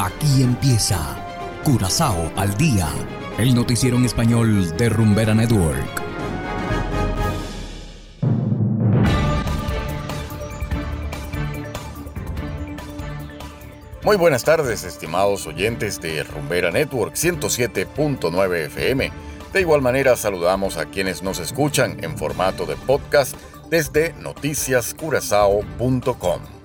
Aquí empieza Curazao al día, el noticiero en español de Rumbera Network. Muy buenas tardes, estimados oyentes de Rumbera Network 107.9 FM. De igual manera saludamos a quienes nos escuchan en formato de podcast desde noticiascurazao.com.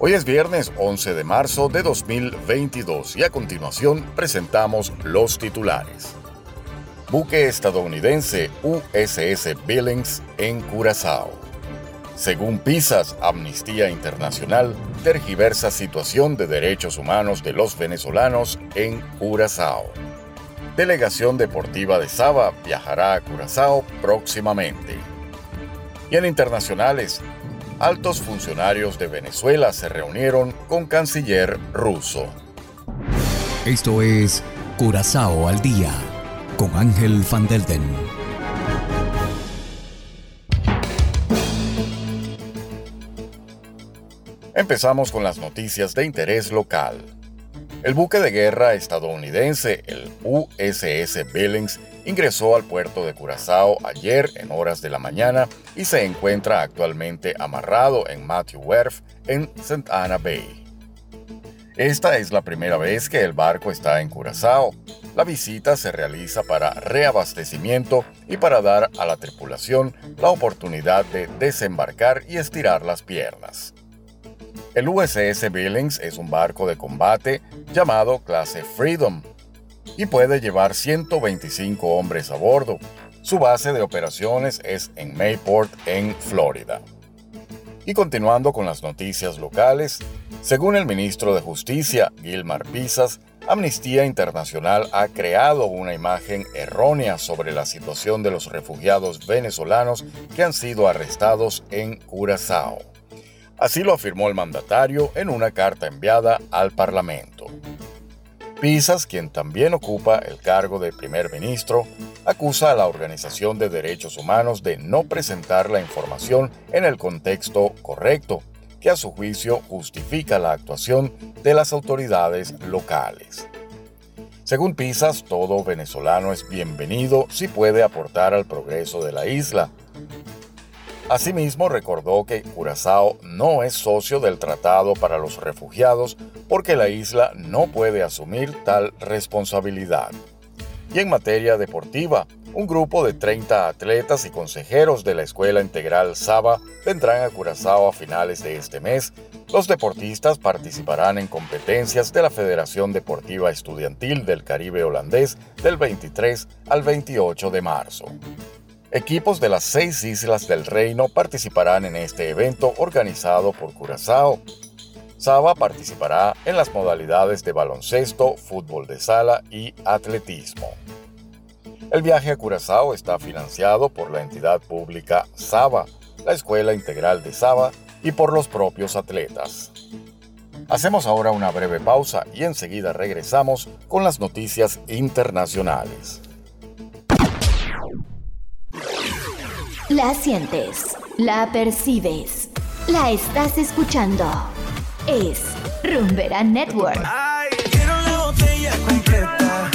Hoy es viernes 11 de marzo de 2022 y a continuación presentamos los titulares. Buque estadounidense USS Billings en Curazao. Según PISAS, Amnistía Internacional tergiversa situación de derechos humanos de los venezolanos en Curazao. Delegación Deportiva de Saba viajará a Curazao próximamente. Y en internacionales, altos funcionarios de Venezuela se reunieron con canciller ruso. Esto es Curazao al día con Ángel Van Delden. Empezamos con las noticias de interés local. El buque de guerra estadounidense, el USS Billings, ingresó al puerto de Curazao ayer en horas de la mañana y se encuentra actualmente amarrado en Matthew Wharf en St. Anna Bay. Esta es la primera vez que el barco está en Curazao. La visita se realiza para reabastecimiento y para dar a la tripulación la oportunidad de desembarcar y estirar las piernas. El USS Billings es un barco de combate llamado clase Freedom y puede llevar 125 hombres a bordo. Su base de operaciones es en Mayport, en Florida. Y continuando con las noticias locales, según el ministro de Justicia, Gilmar Pisas, Amnistía Internacional ha creado una imagen errónea sobre la situación de los refugiados venezolanos que han sido arrestados en Curazao. Así lo afirmó el mandatario en una carta enviada al Parlamento. Pisas, quien también ocupa el cargo de primer ministro, acusa a la Organización de Derechos Humanos de no presentar la información en el contexto correcto, que a su juicio justifica la actuación de las autoridades locales. Según Pisas, todo venezolano es bienvenido si puede aportar al progreso de la isla, Asimismo, recordó que Curazao no es socio del Tratado para los Refugiados porque la isla no puede asumir tal responsabilidad. Y en materia deportiva, un grupo de 30 atletas y consejeros de la Escuela Integral Saba vendrán a Curazao a finales de este mes. Los deportistas participarán en competencias de la Federación Deportiva Estudiantil del Caribe Holandés del 23 al 28 de marzo. Equipos de las seis islas del reino participarán en este evento organizado por Curazao. Saba participará en las modalidades de baloncesto, fútbol de sala y atletismo. El viaje a Curazao está financiado por la entidad pública Saba, la Escuela Integral de Saba y por los propios atletas. Hacemos ahora una breve pausa y enseguida regresamos con las noticias internacionales. La sientes, la percibes, la estás escuchando. Es Rumbera Network. Ay, quiero la botella completa.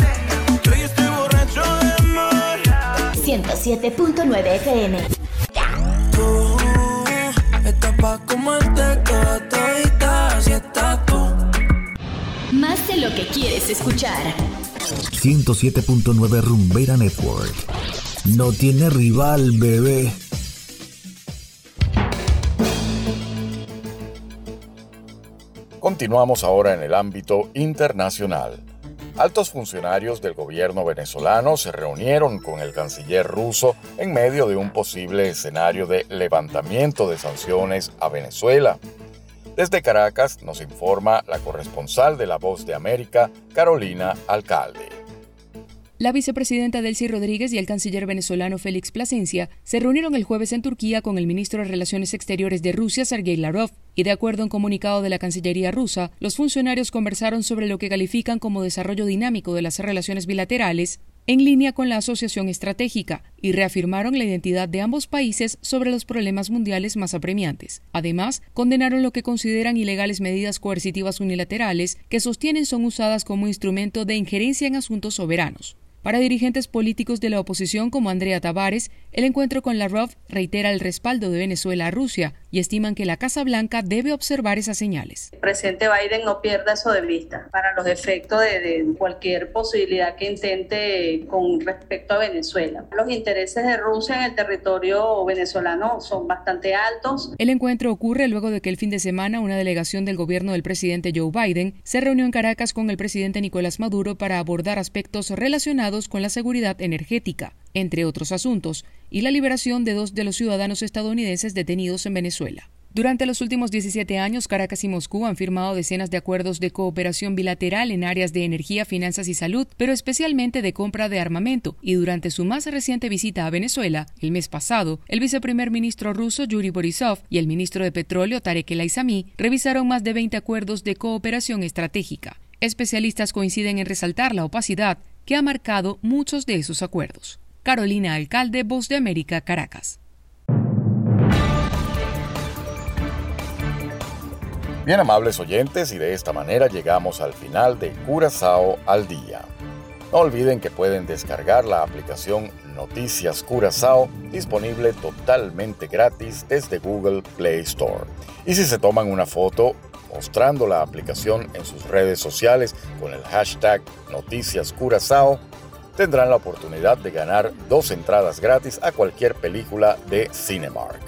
Yo estoy borracho de amor. 107.9 FM. Tú estás pa' comerte toda todita, si estás tú. Más de lo que quieres escuchar. 107.9 Rumbera Network. No tiene rival, bebé. Continuamos ahora en el ámbito internacional. Altos funcionarios del gobierno venezolano se reunieron con el canciller ruso en medio de un posible escenario de levantamiento de sanciones a Venezuela. Desde Caracas nos informa la corresponsal de La Voz de América, Carolina Alcalde. La vicepresidenta Delcy Rodríguez y el canciller venezolano Félix Plasencia se reunieron el jueves en Turquía con el ministro de Relaciones Exteriores de Rusia, Sergei Lavrov, y de acuerdo a un comunicado de la Cancillería rusa, los funcionarios conversaron sobre lo que califican como desarrollo dinámico de las relaciones bilaterales en línea con la asociación estratégica, y reafirmaron la identidad de ambos países sobre los problemas mundiales más apremiantes. Además, condenaron lo que consideran ilegales medidas coercitivas unilaterales que sostienen son usadas como instrumento de injerencia en asuntos soberanos. Para dirigentes políticos de la oposición como Andrea Tavares, el encuentro con la ROF reitera el respaldo de Venezuela a Rusia y estiman que la Casa Blanca debe observar esas señales. El presidente Biden no pierda eso de vista para los efectos de, cualquier posibilidad que intente con respecto a Venezuela. Los intereses de Rusia en el territorio venezolano son bastante altos. El encuentro ocurre luego de que el fin de semana una delegación del gobierno del presidente Joe Biden se reunió en Caracas con el presidente Nicolás Maduro para abordar aspectos relacionados con la seguridad energética, entre otros asuntos, y la liberación de dos de los ciudadanos estadounidenses detenidos en Venezuela. Durante los últimos 17 años, Caracas y Moscú han firmado decenas de acuerdos de cooperación bilateral en áreas de energía, finanzas y salud, pero especialmente de compra de armamento. Y durante su más reciente visita a Venezuela, el mes pasado, el viceprimer ministro ruso Yuri Borisov y el ministro de Petróleo Tarek El Aizami revisaron más de 20 acuerdos de cooperación estratégica. Especialistas coinciden en resaltar la opacidad que ha marcado muchos de esos acuerdos. Carolina Alcalde, Voz de América, Caracas. Bien amables oyentes, y de esta manera llegamos al final de Curazao al Día. No olviden que pueden descargar la aplicación Noticias Curazao, disponible totalmente gratis desde Google Play Store. Y si se toman una foto mostrando la aplicación en sus redes sociales con el hashtag Noticias Curazao, tendrán la oportunidad de ganar dos entradas gratis a cualquier película de Cinemark.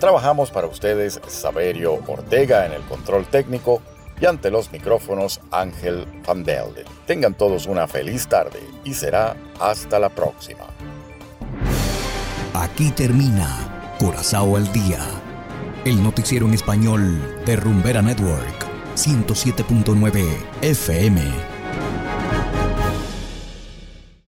Trabajamos para ustedes Saberio Ortega en el control técnico y ante los micrófonos Ángel Van. Tengan todos una feliz tarde y será hasta la próxima. Aquí termina Curazao al Día el noticiero en español de Rumbera Network, 107.9 FM.